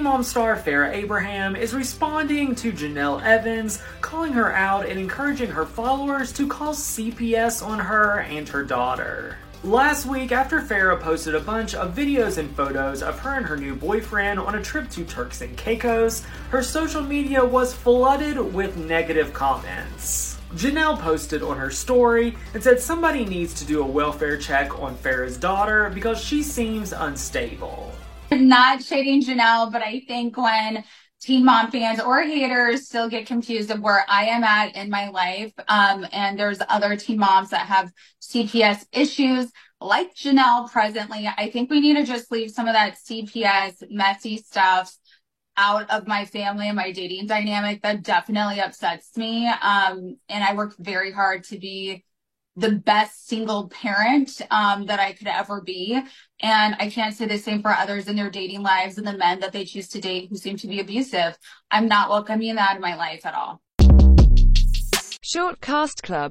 Teen Mom star Farrah Abraham is responding to Jenelle Evans, calling her out and encouraging her followers to call CPS on her and her daughter. Last week, after Farrah posted a bunch of videos and photos of her and her new boyfriend on a trip to Turks and Caicos, her social media was flooded with negative comments. Jenelle posted on her story and said somebody needs to do a welfare check on Farrah's daughter because she seems unstable. Not shading Jenelle, but I think when teen mom fans or haters still get confused of where I am at in my life, um, and there's other teen moms that have CPS issues like Jenelle presently, I think we need to just leave some of that CPS messy stuff out of my family and my dating dynamic that definitely upsets me. Um, and I work very hard to be the best single parent um, that I could ever be. And I can't say the same for others in their dating lives and the men that they choose to date who seem to be abusive. I'm not welcoming that in my life at all. Short Cast Club